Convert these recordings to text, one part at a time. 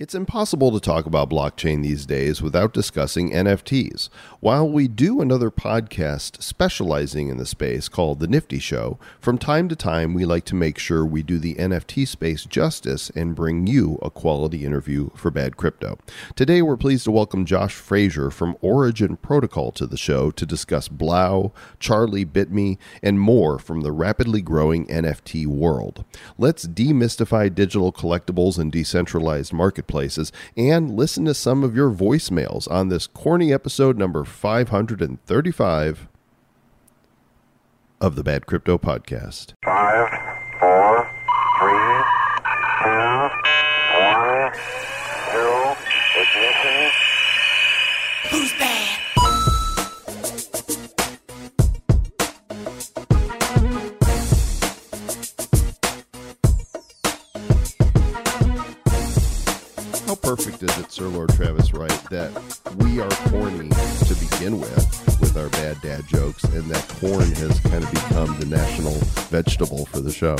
It's impossible to talk about blockchain these days without discussing NFTs. While we do another podcast specializing in the space called The Nifty Show, from time to time we like to make sure we do the NFT space justice and bring you a quality interview for Bad Crypto. Today we're pleased to welcome Josh Fraser from Origin Protocol to the show to discuss Blau, Charlie Bit Me, and more from the rapidly growing NFT world. Let's demystify digital collectibles and decentralized market places and listen to some of your voicemails on this corny episode number 535 of the Bad Crypto Podcast. Five, perfect is it, Sir Lord Travis Wright, that we are corny to begin with, with our bad dad jokes, and that corn has kind of become the national vegetable for the show?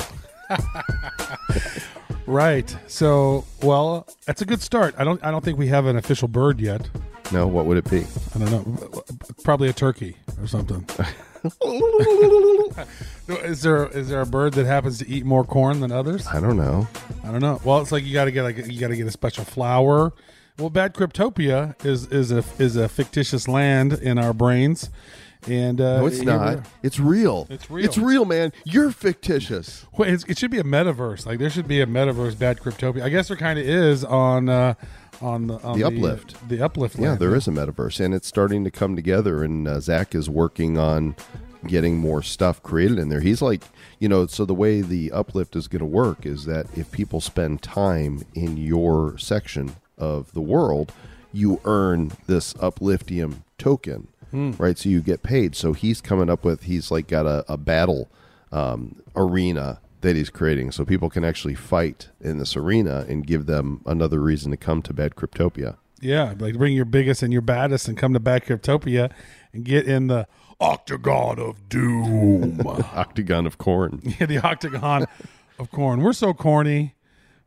Right. So, well, that's a good start. I don't. I don't think we have an official bird yet. No, what would it be? I don't know. Probably a turkey or something. is there is there a bird that happens to eat more corn than others? I don't know. I don't know. Well, it's like you got to get like you got to get a special flower. Well, Bad Cryptopia is is a is a fictitious land in our brains, and uh, No, it's not. It's real. It's real. It's real, man. You're fictitious. Well, it's, it should be a metaverse. Like there should be a metaverse Bad Cryptopia. I guess there kind of is on uh, on the on The Uplift. The uplift. Yeah, land. there is a metaverse, and it's starting to come together. And uh, Zach is working on getting more stuff created in there. He's like, you know, so the way the uplift is going to work is that if people spend time in your section of the world, you earn this upliftium token, right? So you get paid. So he's coming up with, he's like got a, a battle um, arena that he's creating so people can actually fight in this arena and give them another reason to come to Bad Cryptopia. Yeah, like bring your biggest and your baddest and come to Bad Cryptopia and get in the octagon of doom. Octagon of corn. yeah, the octagon of corn. We're so corny.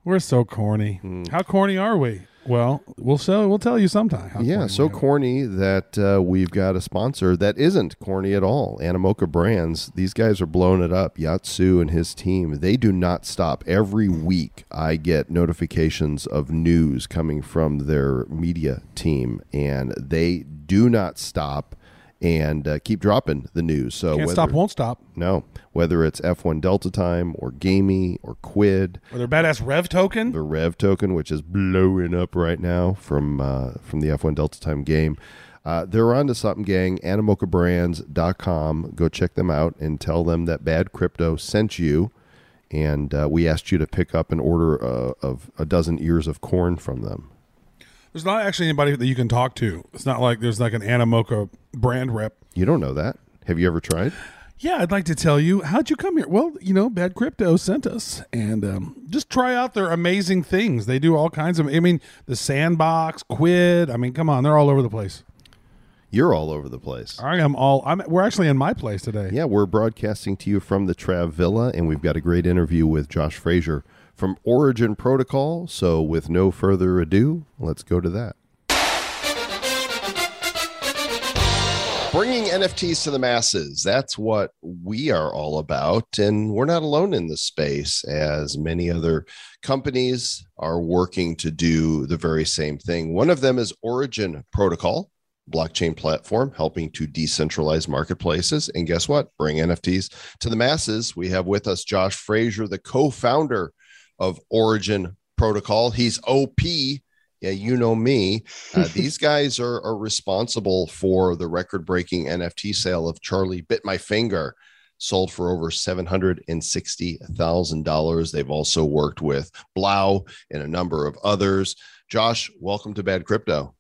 We're so corny. Hmm. How corny are we? Well, we'll show. We'll tell you sometime. Yeah, so corny that uh, we've got a sponsor that isn't corny at all. Animoca Brands. These guys are blowing it up. Yat Siu and his team. They do not stop. Every week, I get notifications of news coming from their media team, and they do not stop and uh, keep dropping the news. So Can't whether, stop, won't stop. no, whether it's F1 Delta Time or Gamee or Quidd, Or their badass REVV token. the REVV token, which is blowing up right now from uh, from the F1 Delta Time game. Uh, they're on to something, gang. AnimocaBrands.com. Go check them out and tell them that Bad Crypto sent you. And uh, we asked you to pick up an order uh, of a dozen ears of corn from them. There's not actually anybody that you can talk to. It's not like there's like an Animoca brand rep. You don't know that. Have you ever tried? Yeah, I'd like to tell you how'd you come here. Well, you know, Bad Crypto sent us, and um, just try out their amazing things. They do all kinds of. I mean, the Sandbox, Quidd. I mean, come on, they're all over the place. You're all over the place. I am all. I'm. We're actually in my place today. Yeah, we're broadcasting to you from the Trav Villa, and we've got a great interview with Josh Fraser from Origin Protocol. So, with no further ado, let's go to that. Bringing NFTs to the masses. That's what we are all about. And we're not alone in this space, as many other companies are working to do the very same thing. One of them is Origin Protocol blockchain platform helping to decentralize marketplaces. And guess what? Bring NFTs to the masses. We have with us Josh Fraser, the co founder of Origin Protocol. He's OP. Yeah, you know me. Uh, these guys are, are responsible for the record breaking NFT sale of Charlie Bit My Finger. Sold for over $760,000. They've also worked with Blau and a number of others. Josh, welcome to Bad Crypto.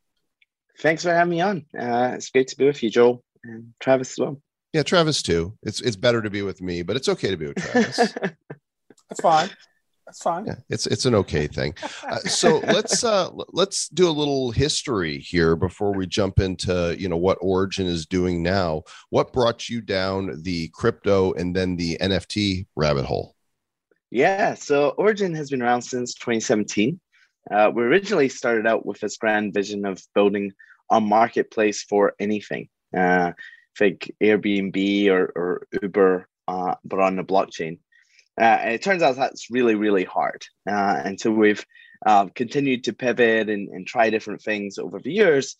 Thanks for having me on. Uh, it's great to be with you, Joel, and Travis as well. Yeah, Travis too. It's it's better to be with me, but it's okay to be with Travis. that's fine. That's fine. yeah, it's it's an okay thing. Uh, so let's uh let's do a little history here before we jump into you know what Origin is doing now. What brought you down the crypto and then the NFT rabbit hole? yeah, so Origin has been around since 2017. Uh, we originally started out with this grand vision of building a marketplace for anything, uh, like Airbnb or, or Uber, uh, but on the blockchain. Uh, and it turns out that's really, really hard. Uh, and so we've uh, continued to pivot and, and try different things over the years,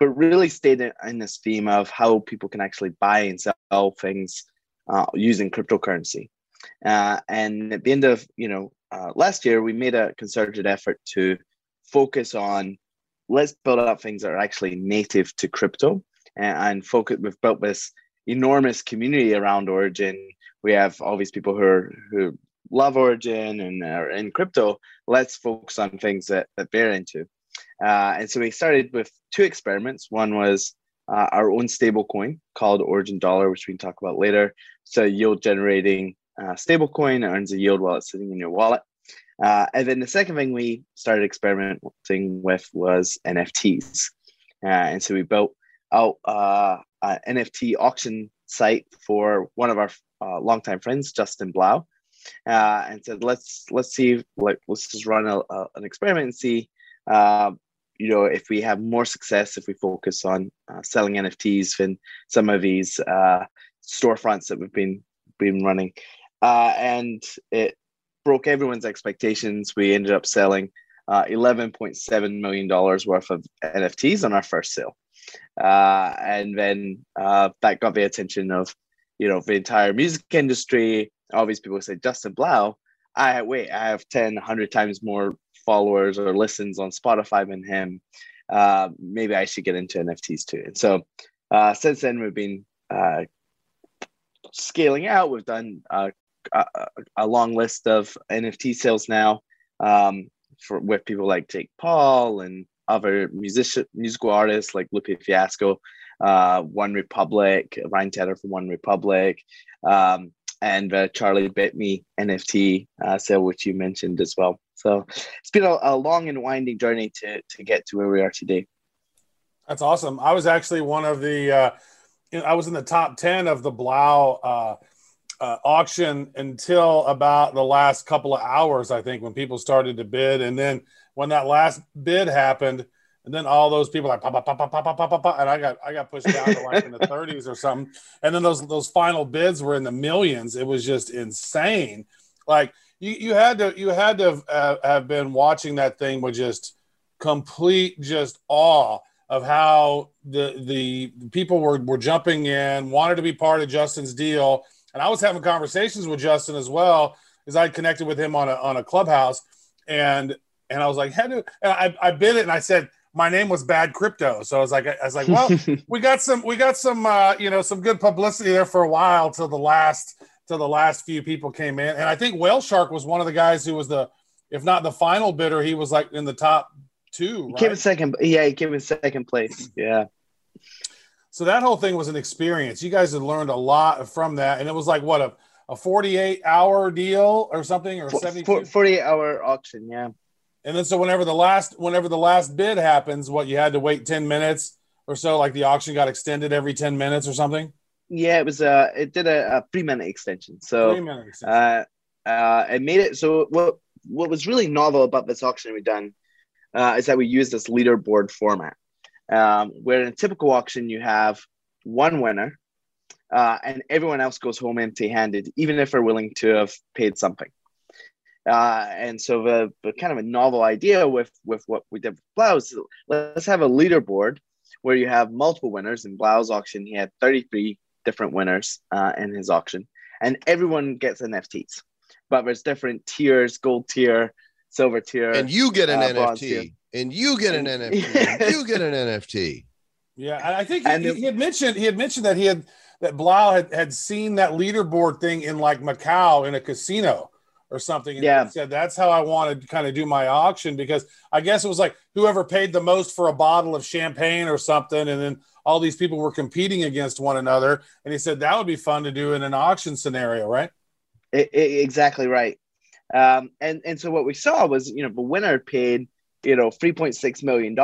but really stayed in, this theme of how people can actually buy and sell things uh, using cryptocurrency. Uh, and at the end of you know uh, last year, we made a concerted effort to focus on let's build up things that are actually native to crypto and, and focus. We've built this enormous community around Origin. We have all these people who are who love Origin and are in crypto. Let's focus on things that that they're into. Uh, and so we started with two experiments. One was uh, our own stable coin called Origin Dollar, which we can talk about later. So yield generating uh, stable coin earns a yield while it's sitting in your wallet. Uh, and then the second thing we started experimenting with was NFTs. Uh, and so we built out uh, an NFT auction site for one of our uh, longtime friends, Justin Blau, uh, and said, "Let's let's see, like let's just run a, a, an experiment and see, uh, you know, if we have more success if we focus on uh, selling NFTs than some of these uh, storefronts that we've been been running." Uh, and it broke everyone's expectations. We ended up selling uh, $11.7 million worth of NFTs on our first sale. And then that got the attention of, you know, the entire music industry. All these people say, Justin Blau, I wait, I have 10, 100 times more followers or listens on Spotify than him. Uh, maybe I should get into NFTs too. And so uh, since then, we've been uh, scaling out. We've done a, a, long list of NFT sales now um, for with people like Jake Paul and other musician musical artists like Lupe Fiasco, uh, One Republic, Ryan Tedder from One Republic, um, and the Charlie Bit Me NFT uh, sale, which you mentioned as well. So it's been a, a long and winding journey to to get to where we are today. That's awesome. I was actually one of the. Uh, I was in the top ten of the Blau uh, uh, auction until about the last couple of hours, I think, when people started to bid. And then when that last bid happened, and then all those people like pop, pop, pop, pop, pop, pop, pop, pop, and I got I got pushed down to like in the 30s or something. And then those those final bids were in the millions. It was just insane. Like you you had to you had to have, uh, have been watching that thing with just complete just awe of how the the people were were jumping in, wanted to be part of Justin's deal and I was having conversations with Justin as well because I connected with him on a on a clubhouse, and and I was like, "How do?" And I I bid it, and I said my name was Bad Crypto, so I was like, I was like, well, we got some we got some uh, you know some good publicity there for a while till the last till the last few people came in, and I think Whale Shark was one of the guys who was the if not the final bidder, he was like in the top two. Right? He came in second. Yeah, he came in second place. Yeah. So that whole thing was an experience. You guys had learned a lot from that, and it was like what a a 48 hour deal or something or 72 48 hour auction yeah and then so whenever the last whenever the last bid happens what you had to wait 10 minutes or so like the auction got extended every 10 minutes or something yeah it was uh it did a, a three minute extension so three minute extension. uh uh it made it so what what was really novel about this auction we done uh, is that we used this leaderboard format um, where in a typical auction you have one winner uh, and everyone else goes home empty handed, even if they're willing to have paid something. Uh, and so the, the, kind of a novel idea with, with what we did with Blau is let's have a leaderboard where you have multiple winners. In Blau's auction, he had 33 different winners uh, in his auction, and everyone gets NFTs. But there's different tiers, gold tier, silver tier. And you get an uh, NFT and you get an NFT. and you get an NFT. Yeah, I think he, he, had mentioned he had mentioned that he had that Blau had, had seen that leaderboard thing in like Macau in a casino or something. And yeah, said that's how I wanted to kind of do my auction because I guess it was like whoever paid the most for a bottle of champagne or something, and then all these people were competing against one another. And he said that would be fun to do in an auction scenario, right? It, it, exactly right. Um, and and so what we saw was you know the winner paid you know, $3.6 million.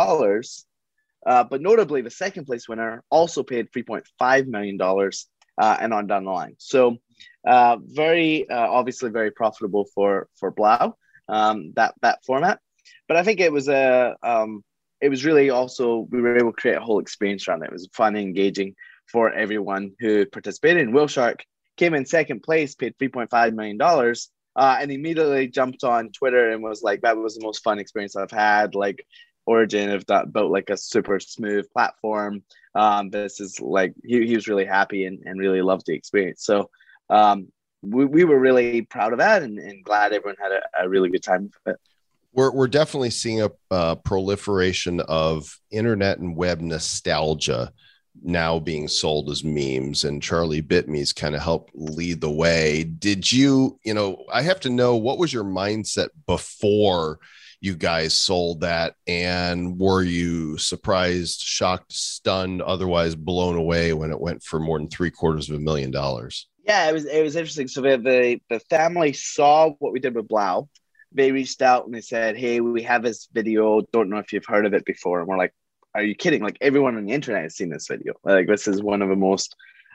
Uh, but notably, the second place winner also paid $3.5 million uh, and on down the line. So, uh, very uh, obviously very profitable for for Blau um, that that format. but I think it was a um, it was really also we were able to create a whole experience around it. It was fun and engaging for everyone who participated. And Whale Shark came in second place, paid three point five million dollars, uh, and immediately jumped on Twitter and was like, "That was the most fun experience I've had." Like Origin have that built like a super smooth platform. Um, this is like he, he was really happy and, and really loved the experience. So um, we, we were really proud of that and, and glad everyone had a, a really good time with it. We're we're definitely seeing a, proliferation of internet and web nostalgia now being sold as memes and Charlie Bit Me's kind of helped lead the way. Did you you know i have to know what was your mindset before you guys sold that? And were you surprised shocked stunned otherwise blown away when it went for more than three quarters of a million dollars yeah it was it was interesting so the the, the family saw what we did with blau they reached out and they said, Hey, we have this video. Don't know if you've heard of it before. And we're like, Are you kidding? Like everyone on the internet has seen this video. Like this is one of the most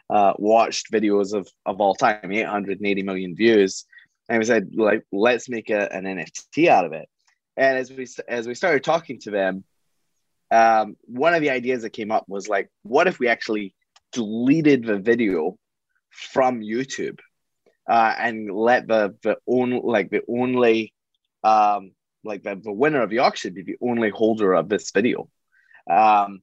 uh, watched videos of, of all time, 880 million views. And we said, like, let's make a, an NFT out of it. And as we as we started talking to them, um, one of the ideas that came up was like, what if we actually deleted the video from YouTube uh, and let the the only like the only um, like the, the winner of the auction be the only holder of this video. Um,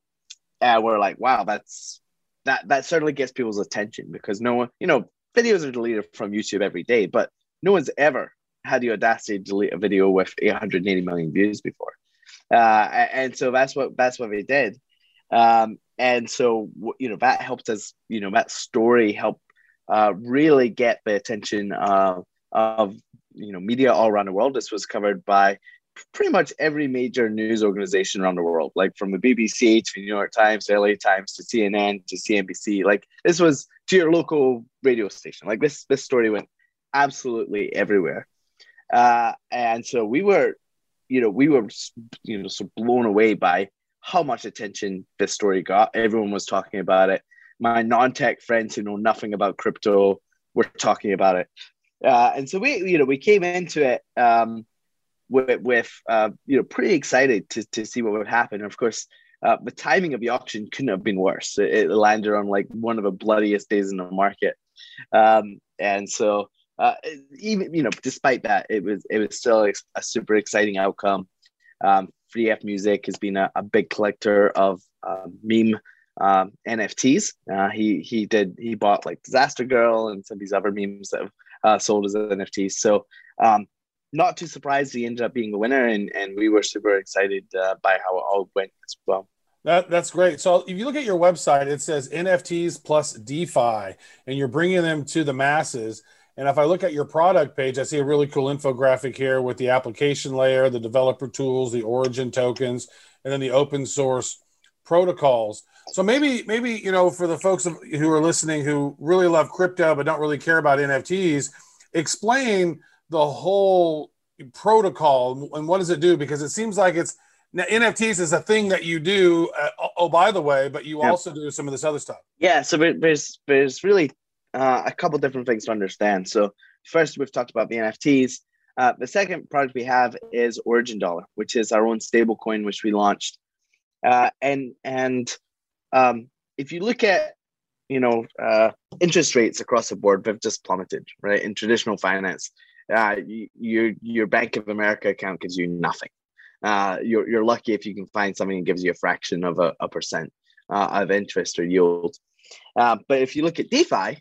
and we're like, wow, that's that that certainly gets people's attention because no one, you know, videos are deleted from YouTube every day, but no one's ever had the audacity to delete a video with 880 million views before. Uh, and so that's what that's what they did. Um, and so you know that helped us, you know, that story helped uh, really get the attention uh, of you know media all around the world. This was covered by pretty much every major news organization around the world, like from the BBC to the New York Times, to LA Times, to CNN, to CNBC. Like this was to your local radio station. Like this, this story went absolutely everywhere. Uh, and so we were, you know, we were, you know, so blown away by how much attention this story got. Everyone was talking about it. My non-tech friends who know nothing about crypto were talking about it. Uh, and so we, you know, we came into it um, with, with uh, you know, pretty excited to, to see what would happen. And of course, uh, the timing of the auction couldn't have been worse. It, it, landed on like one of the bloodiest days in the market, um, and so uh, even you know, despite that, it was it was still a super exciting outcome. Um, F Music has been a, a big collector of uh, meme um, NFTs. Uh, he he did he bought like Disaster Girl and some of these other memes that have uh, sold as NFTs. So um, not too surprised he ended up being the winner, and and we were super excited uh, by how it all went as well. That, that's great. So if you look at your website, it says NFTs plus DeFi, and you're bringing them to the masses. And if I look at your product page, I see a really cool infographic here with the application layer, the developer tools, the origin tokens, and then the open source protocols. So maybe, maybe you know, for the folks who are listening who really love crypto but don't really care about NFTs, explain the whole protocol and what does it do? Because it seems like it's now NFTs is a thing that you do. Uh, oh, by the way, but you also do some of this other stuff. Yeah. So there's there's really uh, a couple different things to understand. So first, we've talked about the NFTs. Uh, the second product we have is Origin Dollar, which is our own stable coin, which we launched. Uh, and and um, if you look at you know uh, interest rates across the board, they've just plummeted, right? In traditional finance, uh, your your Bank of America account gives you nothing. Uh, you're you're lucky if you can find something that gives you a fraction of a, a percent uh, of interest or yield. Uh, but if you look at DeFi,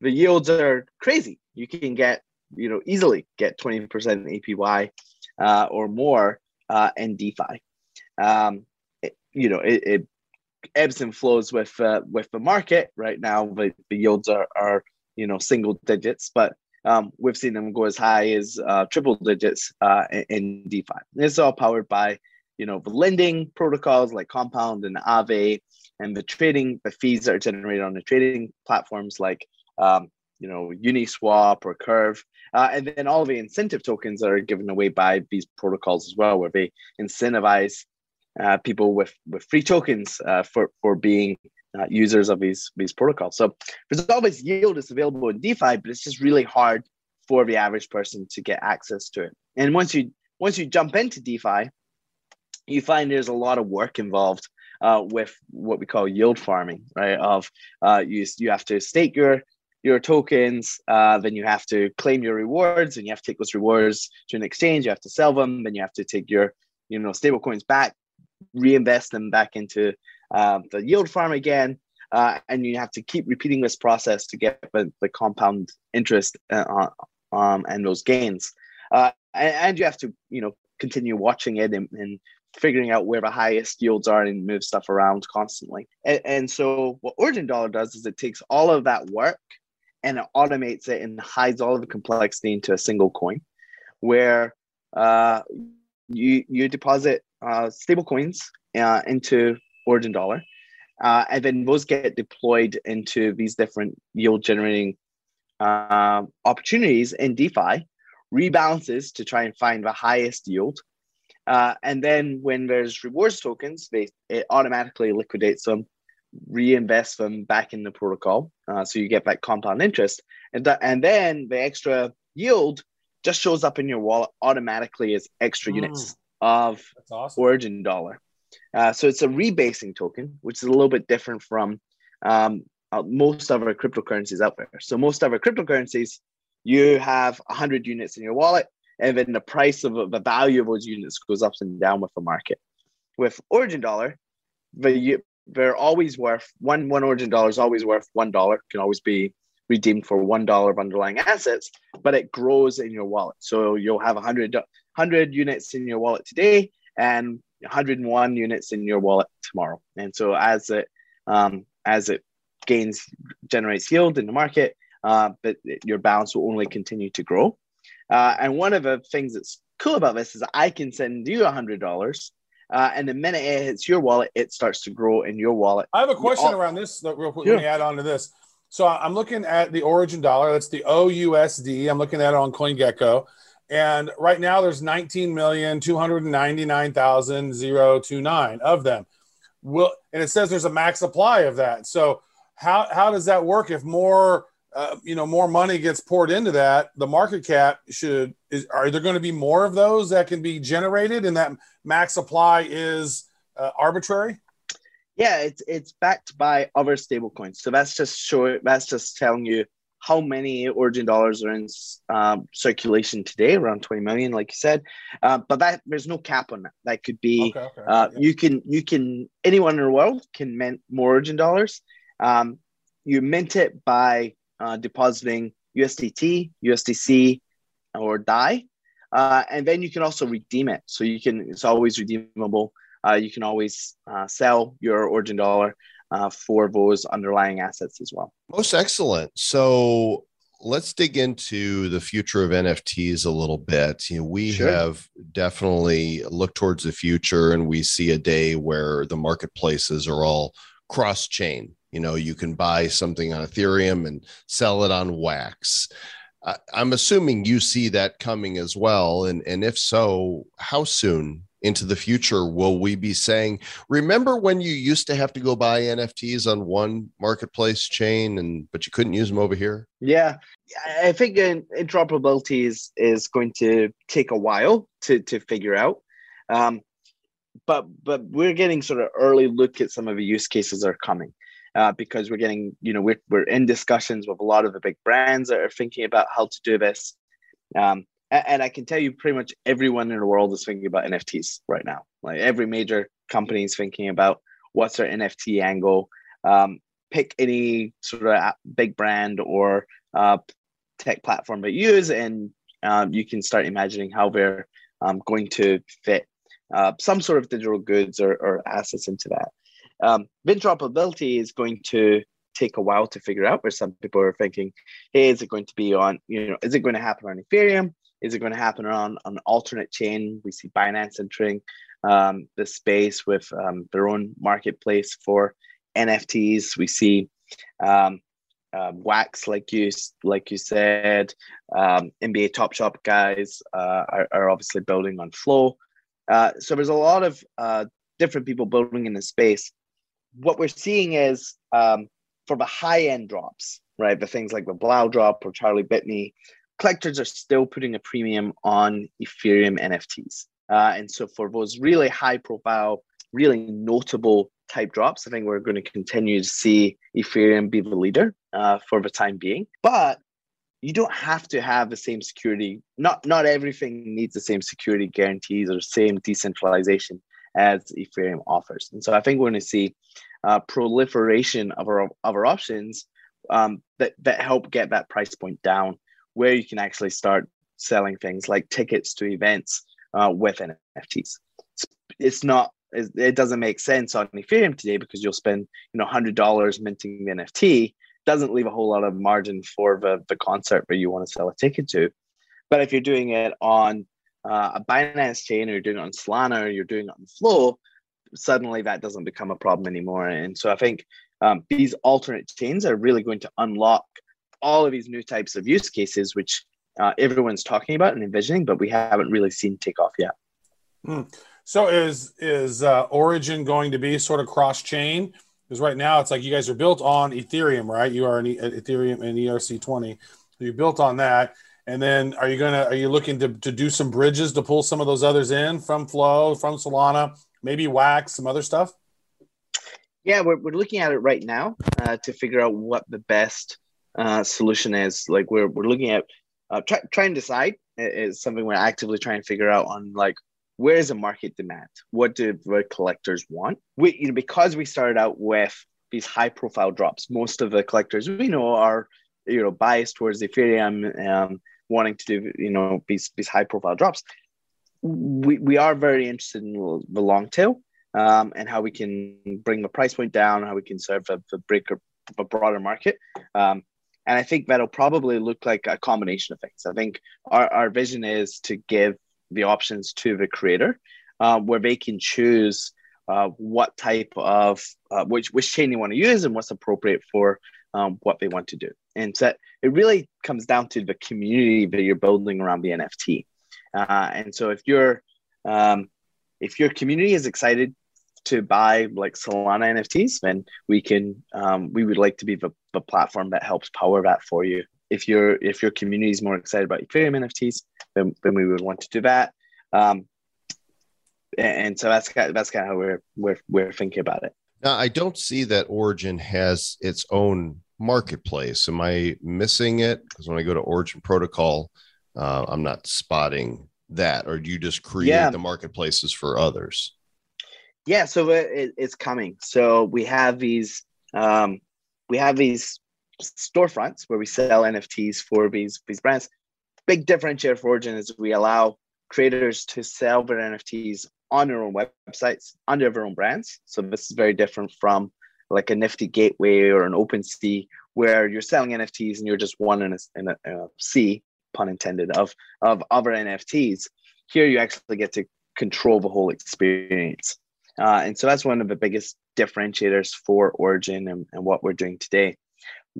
the yields are crazy. You can get you know easily get 20% APY uh, or more uh, in DeFi. Um, you know it, it ebbs and flows with uh, with the market. Right now, the, the yields are, are you know single digits, but um, we've seen them go as high as uh, triple digits uh, in, DeFi. It's all powered by you know the lending protocols like Compound and Aave, and the trading the fees that are generated on the trading platforms like um, you know Uniswap or Curve. Uh, and then all the incentive tokens that are given away by these protocols as well, where they incentivize uh, people with with free tokens uh, for for being uh, users of these these protocols. So there's always yield is available in DeFi, but it's just really hard for the average person to get access to it. And once you once you jump into DeFi, you find there's a lot of work involved uh, with what we call yield farming, right? Of uh, you you have to stake your your tokens, uh, then you have to claim your rewards, and you have to take those rewards to an exchange. You have to sell them, then you have to take your you know stable coins back, reinvest them back into uh, the yield farm again, uh, and you have to keep repeating this process to get the, the compound interest uh, um, and those gains. Uh, and, and, you have to you know continue watching it and, and figuring out where the highest yields are and move stuff around constantly. And, and, so what Origin Dollar does is it takes all of that work and it automates it and hides all of the complexity into a single coin where uh, you you deposit uh, stable coins uh, into Origin Dollar. Uh, and then those get deployed into these different yield generating uh, opportunities in DeFi, rebalances to try and find the highest yield uh, and then when there's rewards tokens, they it automatically liquidates them, reinvests them back in the protocol, uh, so you get that compound interest, and th- and then the extra yield just shows up in your wallet automatically as extra mm. units of awesome. Origin dollar. Uh, so it's a rebasing token, which is a little bit different from um, uh, most of our cryptocurrencies out there. So most of our cryptocurrencies, you have 100 units in your wallet and then the price of the value of those units goes up and down with the market. With Origin Dollar, the they're always worth one one Origin dollar is always worth one dollar. Can always be redeemed for one dollar of underlying assets, but it grows in your wallet. So you'll have 100, 100 units in your wallet today and 101 units in your wallet tomorrow. And so as it um, as it gains generates yield in the market, uh, but your balance will only continue to grow. Uh, and one of the things that's cool about this is I can send you a hundred dollars. Uh, and the minute it hits your wallet, it starts to grow in your wallet. I have a question all- around this real quick. Let me add on to this. So I'm looking at the origin dollar. That's the OUSD. I'm looking at it on CoinGecko. And right now there's 19,299,029 of them. Will and it says there's a max supply of that. So how how does that work if more uh, you know more money gets poured into that the market cap should is are there going to be more of those that can be generated and that max supply is uh, arbitrary yeah it's it's backed by other stable coins so that's just short that's just telling you how many origin dollars are in um, circulation today around 20 million like you said uh, but that there's no cap on that that could be okay, okay. Uh, yeah. you can you can anyone in the world can mint more origin dollars um, you mint it by uh, depositing USDT, USDC, or DAI. Uh, and then you can also redeem it. So you can, it's always redeemable. Uh, you can always uh, sell your origin dollar uh, for those underlying assets as well. Most excellent. So let's dig into the future of NFTs a little bit. You know, we sure. have definitely looked towards the future and we see a day where the marketplaces are all cross chain you know you can buy something on ethereum and sell it on wax i'm assuming you see that coming as well and and if so how soon into the future will we be saying remember when you used to have to go buy nfts on one marketplace chain and but you couldn't use them over here? Yeah. I think interoperability is is going to take a while to to figure out. Um, but but we're getting sort of early look at some of the use cases that are coming uh, because we're getting, you know, we're, we're in discussions with a lot of the big brands that are thinking about how to do this. Um, and, I can tell you pretty much everyone in the world is thinking about NFTs right now. Like every major company is thinking about what's their NFT angle. Um, pick any sort of big brand or uh, tech platform you use, and um, you can start imagining how they're um, going to fit uh, some sort of digital goods or, or assets into that. Um, interoperability is going to take a while to figure out where some people are thinking, hey, is it going to be on, you know, is it going to happen on Ethereum? Is it going to happen on, an alternate chain? We see Binance entering um, the space with um, their own marketplace for NFTs. We see um, uh, Wax, like you like you said, um, NBA Top Shot guys uh, are, are, obviously building on Flow. Uh, so there's a lot of uh, different people building in the space what we're seeing is um, for the high end drops, right? The things like the Blau drop or Charlie Bit Me, collectors are still putting a premium on Ethereum NFTs. Uh, and so for those really high profile, really notable type drops, I think we're going to continue to see Ethereum be the leader uh, for the time being. But you don't have to have the same security. Not not everything needs the same security guarantees or same decentralization as Ethereum offers. And so I think we're going to see uh, proliferation of our of our options um, that that help get that price point down, where you can actually start selling things like tickets to events uh, with NFTs. It's not it doesn't make sense on Ethereum today because you'll spend you know hundred dollars minting the NFT doesn't leave a whole lot of margin for the, the concert where you want to sell a ticket to. But if you're doing it on uh, a Binance chain or you're doing it on Solana or you're doing it on Flow, suddenly that doesn't become a problem anymore. And so I think um, these alternate chains are really going to unlock all of these new types of use cases, which uh, everyone's talking about and envisioning, but we haven't really seen take off yet. Hmm. So is is uh, Origin going to be sort of cross chain? Because right now it's like you guys are built on Ethereum, right? You are an e- Ethereum and ERC20. You built on that, and then are you gonna are you looking to, to do some bridges to pull some of those others in from Flow, from Solana, maybe Wax, some other stuff? Yeah, we're, we're looking at it right now uh, to figure out what the best uh, solution is. Like we're we're looking at uh, try try and decide is something we're actively trying to figure out on like where is the market demand? What do the collectors want? We, you know, because we started out with these high profile drops, most of the collectors we know are, you know, biased towards Ethereum, um, wanting to do, you know, these, these high profile drops. We, we are very interested in the long tail um, and how we can bring the price point down, how we can serve the, the breaker, a broader market. Um, and I think that'll probably look like a combination of things. I think our, our vision is to give the options to the creator uh, where they can choose uh, what type of uh, which which chain they want to use and what's appropriate for um, what they want to do and so it really comes down to the community that you're building around the nft uh, and so if your um, if your community is excited to buy like solana nfts then we can um, we would like to be the, the platform that helps power that for you if your if your community is more excited about ethereum nfts then, then we would want to do that. Um, and so that's kind of, that's kind of how we're we're we're thinking about it. Now, I don't see that Origin has its own marketplace. Am I missing it? Because when I go to Origin Protocol, uh, I'm not spotting that. Or do you just create yeah. the marketplaces for others? Yeah, so it, it's coming. So we have these um, we have these storefronts where we sell NFTs for these these brands big differentiator for Origin is we allow creators to sell their NFTs on their own websites under their own brands. So this is very different from like a Nifty Gateway or an OpenSea, where you're selling NFTs and you're just one in a, in a, in a sea, pun intended, of of other NFTs. Here you actually get to control the whole experience. Uh, and so that's one of the biggest differentiators for Origin and, and what we're doing today.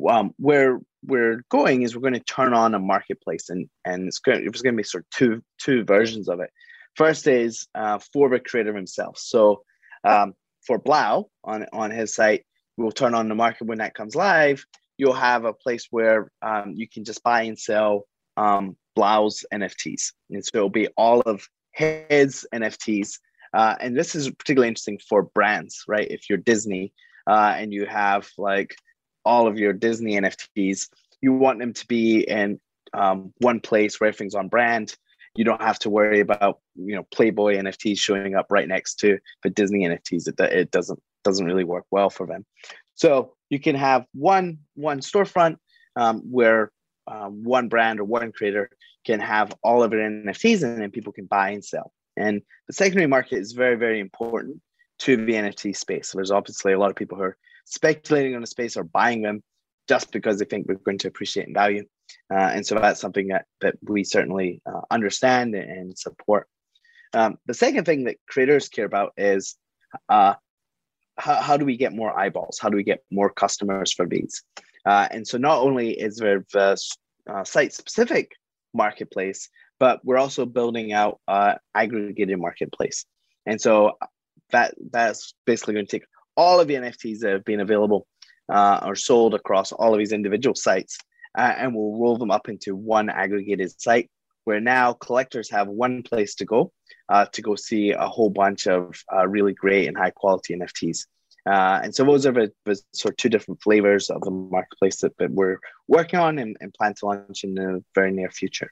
Um, where we're going is we're going to turn on a marketplace and and it's going it's going to be sort of two two versions of it. First is uh, for the creator himself. So um, for blau on on his site we'll turn on the market when that comes live. You'll have a place where um, you can just buy and sell um, blau's nfts and so it'll be all of his nfts uh, and this is particularly interesting for brands right if you're disney uh, and you have like all of your Disney NFTs, you want them to be in um, one place where everything's on brand. You don't have to worry about you know Playboy NFTs showing up right next to the Disney NFTs. It, it doesn't doesn't really work well for them. So you can have one one storefront um, where um, one brand or one creator can have all of their NFTs and people can buy and sell. And the secondary market is very very important to the NFT space. So there's obviously a lot of people who are speculating on a space or buying them just because they think we're going to appreciate in value. Uh, and so that's something that, that we certainly uh, understand and support. Um, the second thing that creators care about is uh, how, how do we get more eyeballs? How do we get more customers for these? Uh, and so not only is there the uh, site specific marketplace, but we're also building out uh, aggregated marketplace. And so that that's basically going to take all of the NFTs that have been available uh, or sold across all of these individual sites uh, and we'll roll them up into one aggregated site where now collectors have one place to go uh, to go see a whole bunch of uh, really great and high quality NFTs. Uh, and so those are the, the, sort of two different flavors of the marketplace that, that we're working on and, and, plan to launch in the very near future.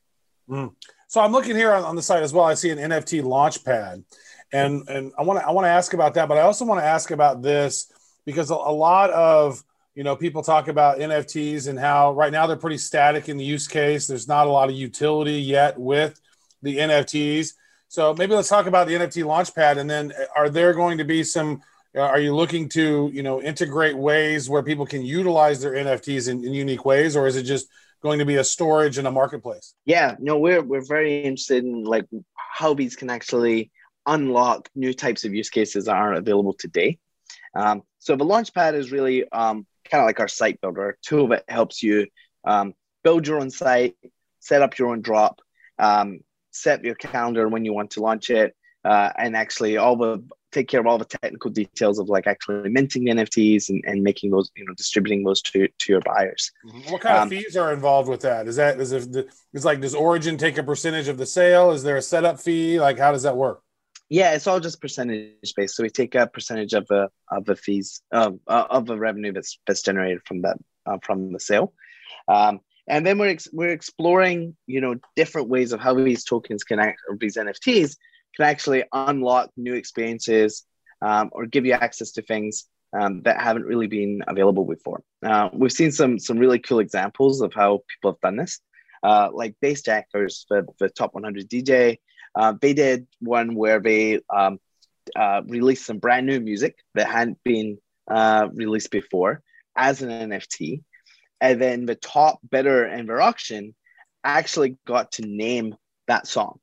Mm. So I'm looking here on, on, the site as well. I see an NFT launch pad, and and I want to I want to ask about that, but I also want to ask about this because a, a lot of you know people talk about nfts and how right now they're pretty static in the use case. There's not a lot of utility yet with the nfts so maybe let's talk about the nft launchpad and then uh, are there going to be some uh, are you looking to you know integrate ways where people can utilize their nfts in, in unique ways? Or is it just going to be a storage and a marketplace. Yeah no we're we're very interested in like how these can actually unlock new types of use cases that aren't available today. Um, so the launchpad is really um, kind of like our site builder tool that helps you um, build your own site, set up your own drop, um, set your calendar when you want to launch it, uh, and actually all the take care of all the technical details of like actually minting the NFTs and, and making those, you know, distributing those to, to your buyers. Mm-hmm. What kind um, of fees are involved with that? Is that is it is like does Origin take a percentage of the sale? Is there a setup fee? Like how does that work? Yeah, it's all just percentage based. So we take a percentage of the of the fees of of the revenue that's that's generated from that uh, from the sale, um, and then we're ex- we're exploring you know different ways of how these tokens can act or these NFTs can actually unlock new experiences um, or give you access to things um, that haven't really been available before. Uh, we've seen some some really cool examples of how people have done this, uh, like Bassjackers, the, the top 100 DJ. Uh, they did one where they um, uh, released some brand new music that hadn't been uh, released before as an NFT. And then the top bidder in their auction actually got to name that song.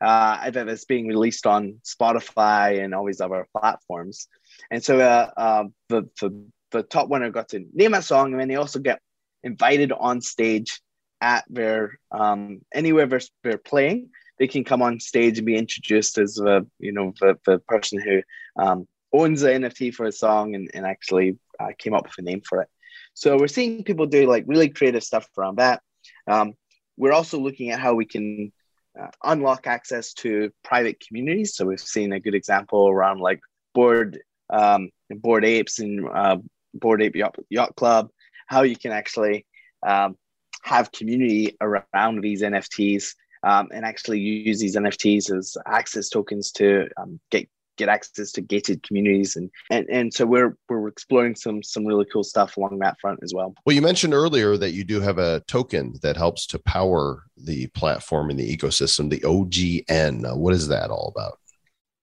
Uh, that is being released on Spotify and all these other platforms. And so uh, uh, the, the, the top winner got to name a song, and then they also get invited on stage at their um, anywhere they're, they're playing they can come on stage and be introduced as the you know the, the person who um, owns the NFT for a song and, and actually uh, came up with a name for it. So we're seeing people do like really creative stuff around that. Um, we're also looking at how we can uh, unlock access to private communities. So we've seen a good example around like board um, bored apes and uh, bored ape yacht, yacht club. How you can actually um, have community around these NFTs um, and actually use these NFTs as access tokens to um, get get access to gated communities and, and and so we're we're exploring some some really cool stuff along that front as well. Well you mentioned earlier that you do have a token that helps to power the platform and the ecosystem the ogn what is that all about?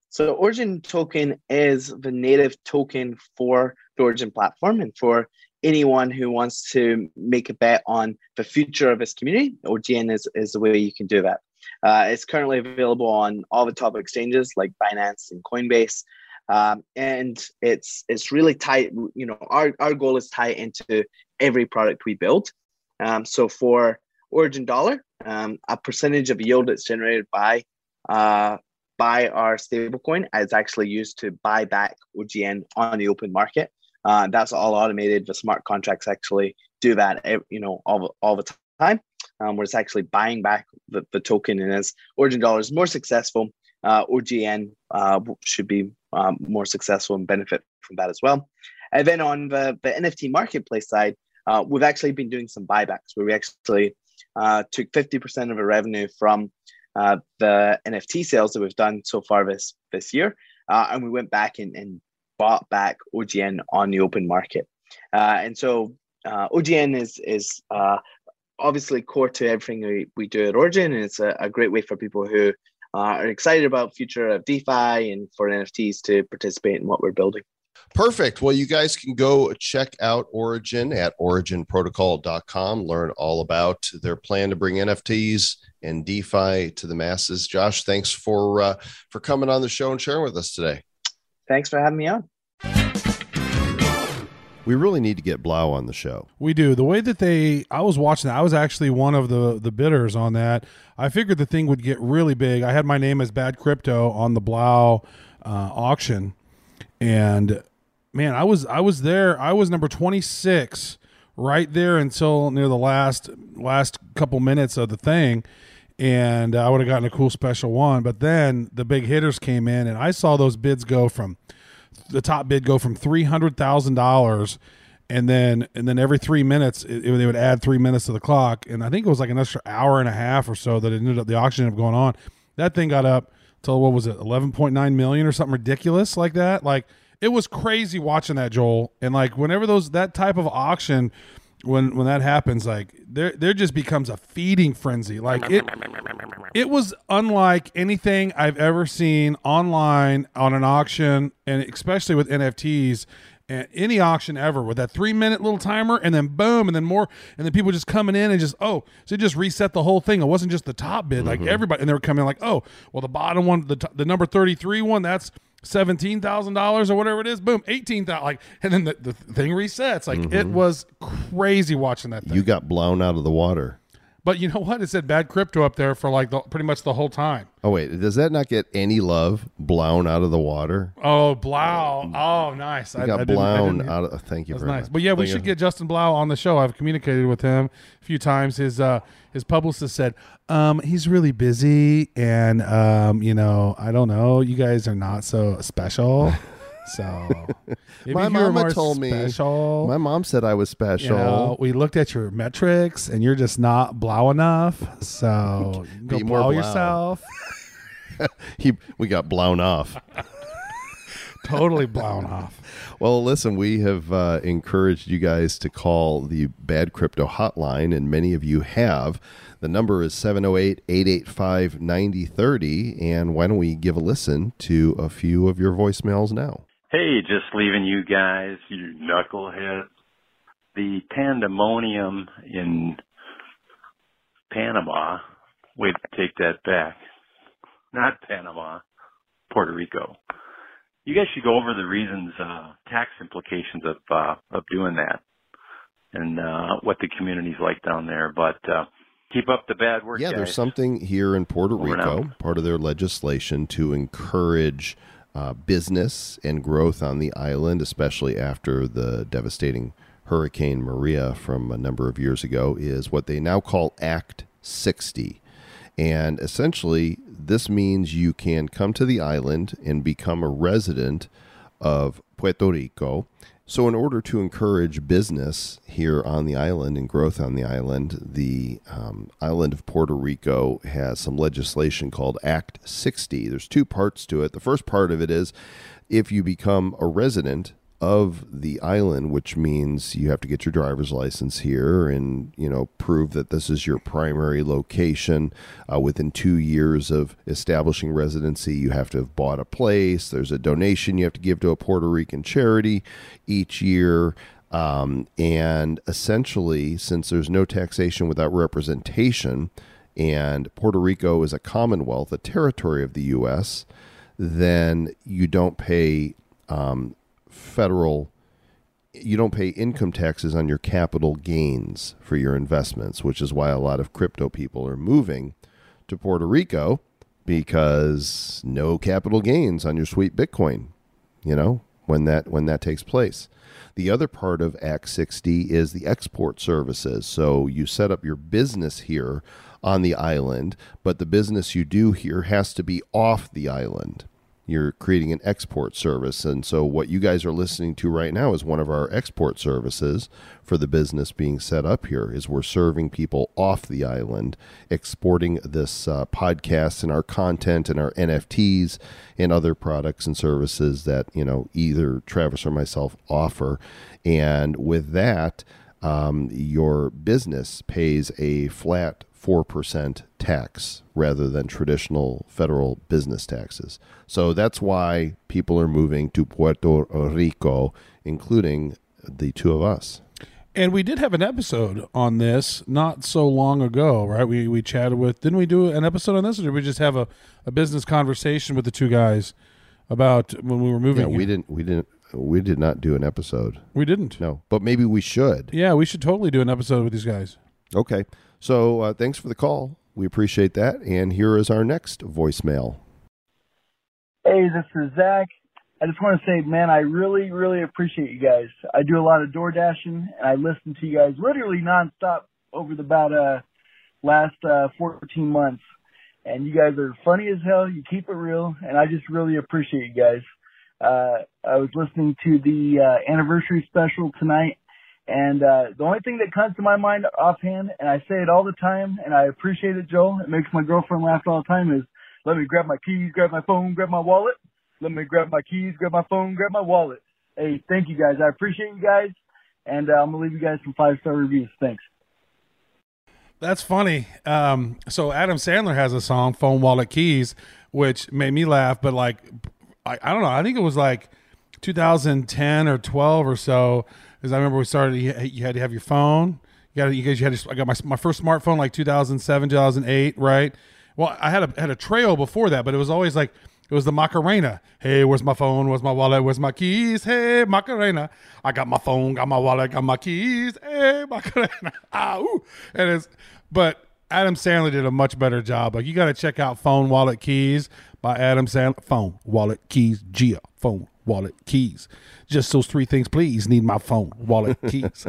So origin token is the native token for the origin platform and for anyone who wants to make a bet on the future of this community, OGN is, is the way you can do that. Uh, it's currently available on all the top exchanges like Binance and Coinbase. Um, and it's it's really tight. You know, our, our goal is tied into every product we build. Um, so for Origin Dollar, um, a percentage of yield that's generated by uh, by our stablecoin is actually used to buy back OGN on the open market. Uh, that's all automated. The smart contracts actually do that, eh, you know, all, all the time. Um, where it's actually buying back the, the token, and as Origin Dollar is more successful, uh, OGN uh, should be um, more successful and benefit from that as well. And then on the, the NFT marketplace side, uh, we've actually been doing some buybacks where we actually uh, took 50% of the revenue from uh, the NFT sales that we've done so far this this year, uh, and we went back and, and bought back OGN on the open market. Uh, and so uh, OGN is is uh, obviously core to everything we, we do at Origin, and it's a, a great way for people who uh, are excited about future of DeFi and for NFTs to participate in what we're building. Perfect. Well, you guys can go check out Origin at originprotocol.com, learn all about their plan to bring NFTs and DeFi to the masses. Josh, thanks for uh, for coming on the show and sharing with us today. Thanks for having me on. We really need to get Blau on the show. We do. The way that they, I was watching that. I was actually one of the the bidders on that. I figured the thing would get really big. I had my name as Bad Crypto on the Blau uh, auction, and man, I was I was there. I was number twenty six right there until near the last last couple minutes of the thing, and I would have gotten a cool special one. But then the big hitters came in, and I saw those bids go from the top bid go from three hundred thousand dollars, and then and then every three minutes it, it- they would add three minutes to the clock, and I think it was like an extra hour and a half or so that it ended up the auction ended up going on. That thing got up till what was it, eleven point nine million or something ridiculous like that. Like it was crazy watching that Joel, and like whenever those that type of auction. When when that happens, like there there just becomes a feeding frenzy. Like it it was unlike anything I've ever seen online on an auction, and especially with NFTs. And any auction ever with that three minute little timer, and then boom, and then more, and then people just coming in and just oh, so it just reset the whole thing. It wasn't just the top bid, like mm-hmm. everybody, and they were coming in like oh, well the bottom one, the t- the number thirty three one, that's seventeen thousand dollars or whatever it is. Boom, eighteen thousand. Like, and then the, the thing resets. Like it mm-hmm. was crazy watching that thing. You got blown out of the water. But you know what? It said bad crypto up there for like the, pretty much the whole time. Oh wait, does that not get any love? Blown out of the water. Oh, Blau. Oh, nice. You got blown out of. Thank you That's very nice. much. But yeah, we Thank should you. get Justin Blau on the show. I've communicated with him a few times. His uh his publicist said, um, he's really busy and um, you know, I don't know, you guys are not so special. So My you mama told me- My mom said I was you special. know, we looked at your metrics and you're just not blow enough. So you go Be more blow blow. yourself. he, we got blown off. totally blown off. Well, listen, we have uh, encouraged you guys to call the Bad Crypto Hotline, and many of you have. The number is 708 885 9030. And why don't we give a listen to a few of your voicemails now? Hey, just leaving you guys, you knuckleheads. The pandemonium in Panama, wait, take that back. Not Panama, Puerto Rico. You guys should go over the reasons, uh, tax implications of, uh, of doing that and, uh, what the community's like down there. But, uh, keep up the bad work, Yeah, guys. there's something here in Puerto Over Rico, part of their legislation to encourage uh, business and growth on the island, especially after the devastating Hurricane Maria from a number of years ago, is what they now call Act 60. And essentially, this means you can come to the island and become a resident of Puerto Rico. So, in order to encourage business here on the island and growth on the island, the um, island of Puerto Rico has some legislation called Act 60. There's two parts to it. The first part of it is if you become a resident of the island, which means you have to get your driver's license here and you know prove that this is your primary location. Uh, within two years of establishing residency, you have to have bought a place. There's a donation you have to give to a Puerto Rican charity each year. Um, and essentially, since there's no taxation without representation, and Puerto Rico is a commonwealth, a territory of the U.S., then you don't pay um, federal you don't pay income taxes on your capital gains for your investments, which is why a lot of crypto people are moving to Puerto Rico because no capital gains on your sweet Bitcoin, you know, when that when that takes place. The other part of Act 60 is the export services. So you set up your business here on the island, but the business you do here has to be off the island you're creating an export service. And so, what you guys are listening to right now is one of our export services for the business being set up here. Is we're serving people off the island, exporting this uh, podcast and our content and our NFTs and other products and services that you know either Travis or myself offer. And with that, um, your business pays a flat 4% tax rather than traditional federal business taxes. So that's why people are moving to Puerto Rico, including the two of us. And we did have an episode on this not so long ago, right? We we chatted with didn't we do an episode on this or did we just have a, a business conversation with the two guys about when we were moving? Yeah, we didn't we didn't we did not do an episode. We didn't. No, but maybe we should. Yeah, we should totally do an episode with these guys. Okay. So uh, thanks for the call. We appreciate that. And here is our next voicemail. Hey, this is Zach. I just want to say, man, I really, really appreciate you guys. I do a lot of door dashing, and I listen to you guys literally nonstop over the about uh last uh 14 months. And you guys are funny as hell. You keep it real, and I just really appreciate you guys. Uh, I was listening to the uh, anniversary special tonight, and uh, the only thing that comes to my mind offhand, and I say it all the time, and I appreciate it, Joel. It makes my girlfriend laugh all the time. Is let me grab my keys, grab my phone, grab my wallet. Let me grab my keys, grab my phone, grab my wallet. Hey, thank you guys. I appreciate you guys, and uh, I'm gonna leave you guys some five star reviews. Thanks. That's funny. Um, so Adam Sandler has a song, "Phone Wallet Keys," which made me laugh. But like, I, I don't know. I think it was like 2010 or 12 or so. Because I remember we started. You, you had to have your phone. You got. You guys. You had. To, I got my my first smartphone like 2007, 2008, right? Well, I had a had a trail before that, but it was always like it was the Macarena. Hey, where's my phone? Where's my wallet? Where's my keys? Hey, Macarena. I got my phone, got my wallet, got my keys. Hey, Macarena. Ah, ooh. And it's, but Adam Sandler did a much better job. Like, you got to check out Phone, Wallet, Keys by Adam Sandler. Phone, wallet, keys, Gia. Phone, wallet, keys. Just those three things, please. Need my phone, wallet, keys.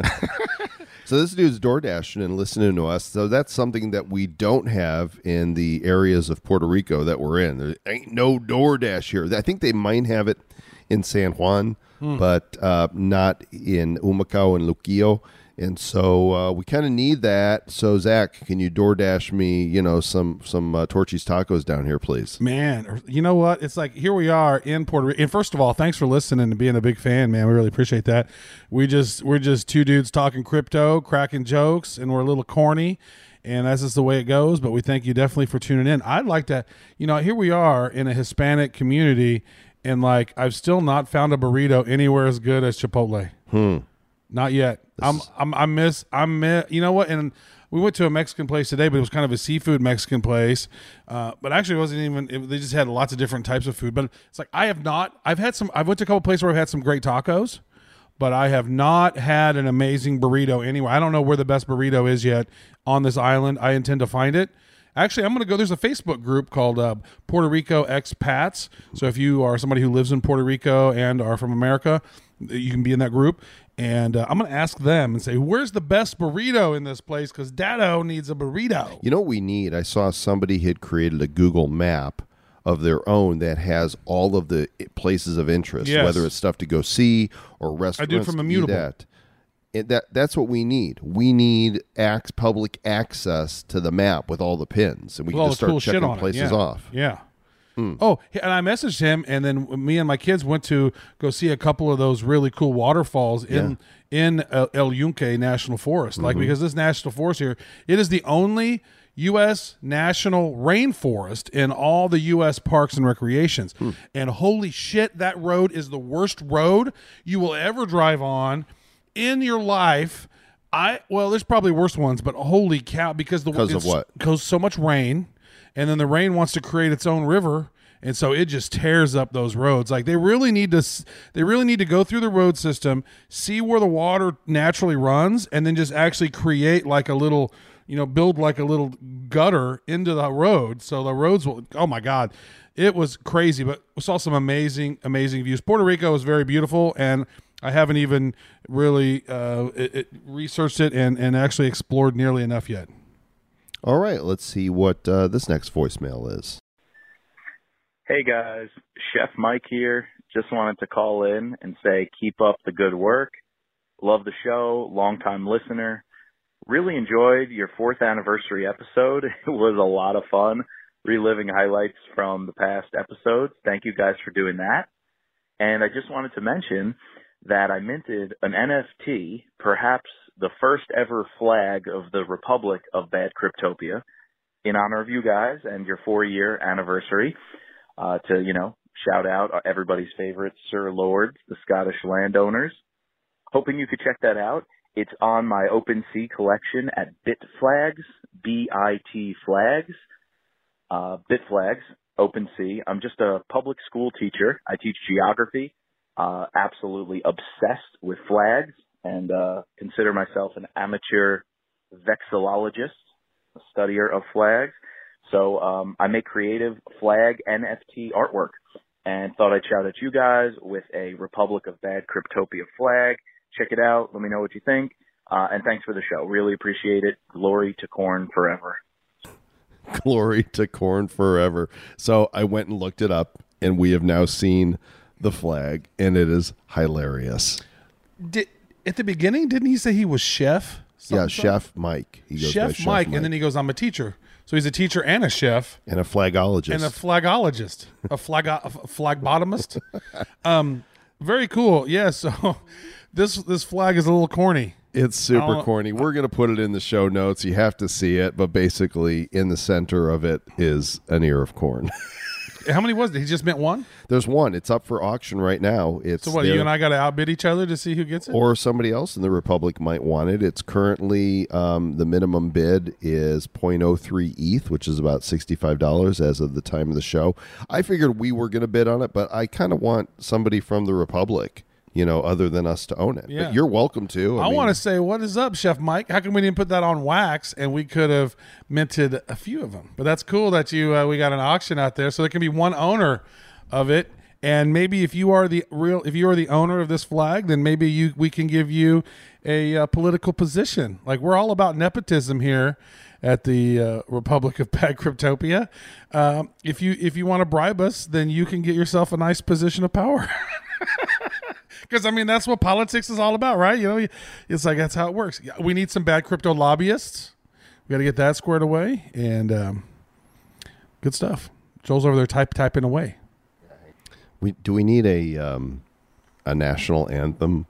So this dude's door dashing and listening to us. So that's something that we don't have in the areas of Puerto Rico that we're in. There ain't no DoorDash here. I think they might have it in San Juan, but uh, not in Humacao and Luquillo. And so uh, we kind of need that. So Zach, can you DoorDash me, you know, some some uh, Torchy's tacos down here, please? man, you know what? It's like here we are in Puerto Rico. And first of all, thanks for listening and being a big fan, man. We really appreciate that. We just we're just two dudes talking crypto, cracking jokes, and we're a little corny. And that's just the way it goes. But we thank you definitely for tuning in. I'd like to, you know, here we are in a Hispanic community, and like I've still not found a burrito anywhere as good as Chipotle. Not yet. I'm, I'm I miss I miss you know what and we went to a Mexican place today, but it was kind of a seafood Mexican place. Uh, but actually, it wasn't even. It, they just had lots of different types of food. But it's like I have not. I've had some. I've went to a couple places where I've had some great tacos, but I have not had an amazing burrito anywhere. I don't know where the best burrito is yet on this island. I intend to find it. Actually, I'm going to go. There's a Facebook group called uh, Puerto Rico Expats. So if you are somebody who lives in Puerto Rico and are from America, you can be in that group. And uh, I'm going to ask them and say, "Where's the best burrito in this place?" Because Dado needs a burrito. You know what we need? I saw somebody had created a Google map of their own that has all of the places of interest, Yes. whether it's stuff to go see or restaurants. from to eat Immutable. at. And that that's what we need. We need ac- public access to the map with all the pins, and we can just start cool checking places it. Yeah. off. Yeah. Oh, and I messaged him, and then me and my kids went to go see a couple of those really cool waterfalls in in El, El Yunque National Forest. Like because this national forest here, it is the only U.S. national rainforest in all the U.S. parks and recreations. And holy shit, that road is the worst road you will ever drive on in your life. I well, there's probably worse ones, but holy cow! Because the 'Cause of what? Because so much rain, and then the rain wants to create its own river, and so it just tears up those roads. Like they really need to, they really need to go through the road system, see where the water naturally runs, and then just actually create like a little, you know, build like a little gutter into the road, so the roads will. Oh my god. It was crazy, but we saw some amazing, amazing views. Puerto Rico was very beautiful, and I haven't even really uh, it, it researched it and, and actually explored nearly enough yet. All right, let's see what uh, this next voicemail is. Hey guys, Chef Mike here. Just wanted to call in and say keep up the good work. Love the show, longtime listener. Really enjoyed your fourth anniversary episode. It was a lot of fun reliving highlights from the past episodes. Thank you guys for doing that. And I just wanted to mention that I minted an NFT, perhaps the first ever flag of the Republic of Bad Cryptopia, in honor of you guys and your four year anniversary uh, to, you know, shout out everybody's favorite Sir Lords, the Scottish landowners. Hoping you could check that out. It's on my OpenSea collection at Bitflags, B-I-T flags, uh, Bitflags, OpenSea. I'm just a public school teacher. I teach geography, uh, absolutely obsessed with flags and, uh, consider myself an amateur vexillologist, a studier of flags. So um, I make creative flag NFT artwork, and thought I'd shout at you guys with a Republic of Bad Cryptopia flag. Check it out. Let me know what you think. Uh, and thanks for the show. Really appreciate it. Glory to corn forever. Glory to corn forever. So I went and looked it up, and we have now seen the flag, and it is hilarious. Did, at the beginning, didn't he say he was chef? yeah, Chef Mike. He goes by Chef, Mike, and then he goes, "I'm a teacher." So he's a teacher and a chef and a flagologist. and a flagologist, a flag a flagbottomist. um, very cool. Yeah. So this this flag is a little corny. It's super corny. We're going to put it in the show notes. You have to see it, but basically, in the center of it is an ear of corn. How many was it? He just meant one. There's one. It's up for auction right now. It's So what? there- You and I got to outbid each other to see who gets it. or somebody else in the Republic might want it. It's currently um, the minimum bid is 0.03 ETH, which is about $65 as of the time of the show. I figured we were going to bid on it, but I kind of want somebody from the Republic, you know, other than us to own it. Yeah. But you're welcome to. I, mean, want to say, what is up, Chef Mike? How come we didn't put that on wax and we could have minted a few of them? But that's cool that you uh, we got an auction out there, so there can be one owner of it. And maybe if you are the real, if you are the owner of this flag, then maybe you we can give you a uh, political position. Like we're all about nepotism here at the uh, Republic of Bad Cryptopia. Um, if you if you want to bribe us, then you can get yourself a nice position of power. Because I mean, that's what politics is all about, right? You know, it's like that's how it works. Yeah, We need some bad crypto lobbyists. We got to get that squared away, and um, good stuff. Joel's over there type typing away. We do we need a um, a national anthem?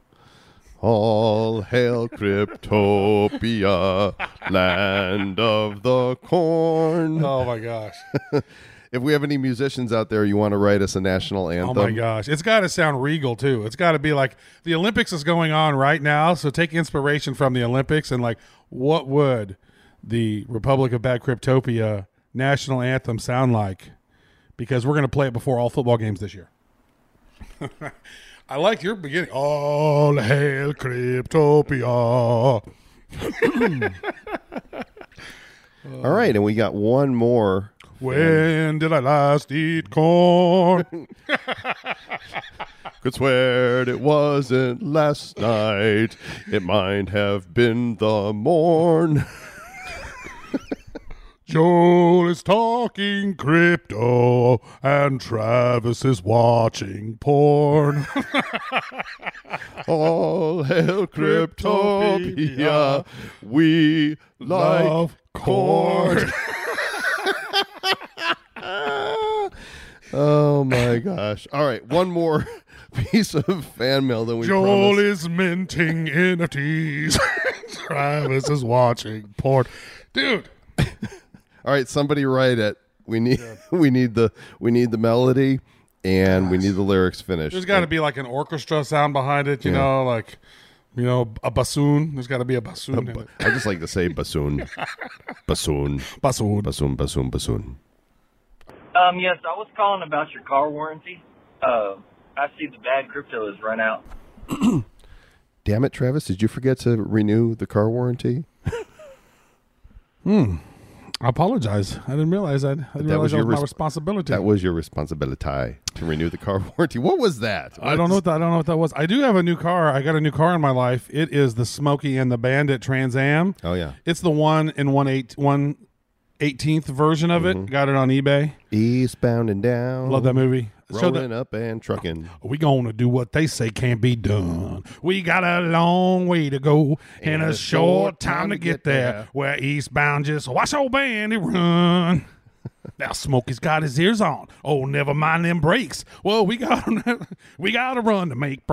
All hail Cryptopia, land of the corn. Oh my gosh! If we have any musicians out there, you want to write us a national anthem? Oh my gosh! It's got to sound regal too. It's got to be like the Olympics is going on right now, so take inspiration from the Olympics and like, what would the Republic of Bad Cryptopia national anthem sound like? Because we're going to play it before all football games this year. I like your beginning. All hail Cryptopia. All right, and we got one more. When did I last eat corn? Could swear it wasn't last night. It might have been the morn. Joel is talking crypto and Travis is watching porn. All hail Cryptopia. We like Love corn. Oh my gosh. All right, one more piece of fan mail than we Joel promised. is minting NFTs. Travis is watching porn. Dude, All right, somebody write it. We need we need the we need the melody and we need the lyrics finished. there's got to be like an orchestra sound behind it, you Yeah. know, like, you know, a bassoon. There's got to be a bassoon. in it. I just like to say bassoon. bassoon. Bassoon. Bassoon, bassoon, bassoon. Um, yes, I was calling about your car warranty. Uh, I see the bad crypto has run out. Damn it, Travis, did you forget to renew the car warranty? Hmm. I apologize. I didn't realize that. I didn't That was realize that your was my resp- responsibility. That was your responsibility to renew the car warranty. What was that? I don't know what that, I don't know what that was. I do have a new car. I got a new car in my life. It is the Smokey and the Bandit Trans Am. Oh yeah. It's the one in one eight one eighteenth version of it. Mm-hmm. Got it on eBay. Eastbound and down. Love that movie. So Rolling the, up and trucking. we gonna do what they say can't be done. We got a long way to go and a short time to get there. Where eastbound just watch old Bandit run. Now Smokey's got his ears on. Oh, never mind them brakes. Well, we got we got to run to make.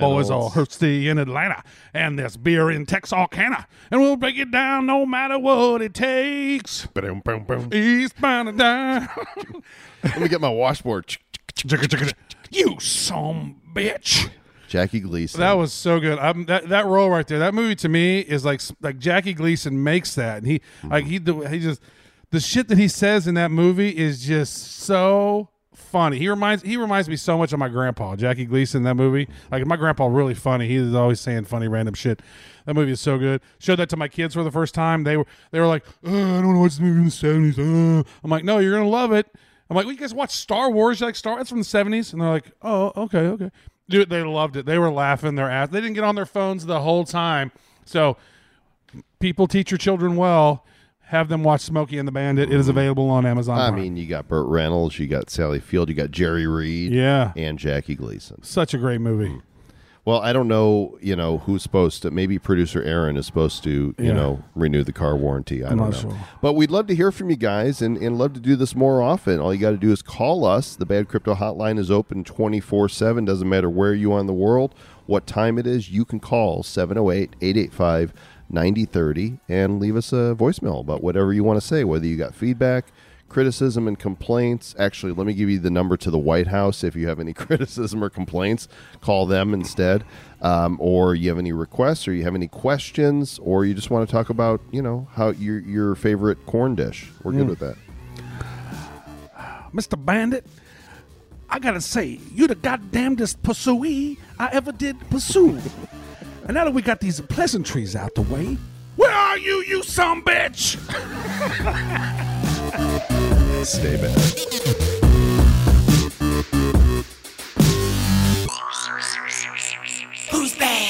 Boys are thirsty in Atlanta, and there's beer in Texarkana, and we'll break it down no matter what it takes. Eastbound and down. Let me get my washboard. you some bitch. Jackie Gleason. That was so good. Um, that that role right there, that movie to me is like like Jackie Gleason makes that, and he like he he just the shit that he says in that movie is just so funny. He reminds he reminds me so much of my grandpa, Jackie Gleason. That movie, like my grandpa, really funny. He always saying funny random shit. That movie is so good. Showed that to my kids for the first time. They were they were like, "Uh, I don't know what's the movie in the seventies. Uh. I'm like, no, you're gonna love it. I'm like, well, you guys watch Star Wars? You're like, Star? That's from the 70s. And they're like, oh, okay, okay. Dude, they loved it. They were laughing their ass. They didn't get on their phones the whole time. So, people teach your children well. Have them watch Smokey and the Bandit. It is available on Amazon. I Prime. mean, you got Burt Reynolds, you got Sally Field, you got Jerry Reed, Yeah. and Jackie Gleason. such a great movie. Hmm. Well, I don't know, you know, who's supposed to. Maybe producer Aaron is supposed to, you Yeah. know, renew the car warranty. I I'm don't not know. sure. But we'd love to hear from you guys and, and love to do this more often. All you got to do is call us. The Bad Crypto Hotline is open 24 7. Doesn't matter where you are in the world, what time it is, you can call 708 885 9030 and leave us a voicemail about whatever you want to say, whether you got feedback, criticism, and complaints. Actually, let me give you the number to the White House if you have any criticism or complaints. Call them instead. Um, or you have any requests, or you have any questions, or you just want to talk about, you know, how your your favorite corn dish. We're good Mm. with that. Mr. Bandit, I gotta say, you're the goddamnedest pursuee I ever did pursue. and now that we got these pleasantries out the way, where are you, you some bitch? Stay bad. Who's bad?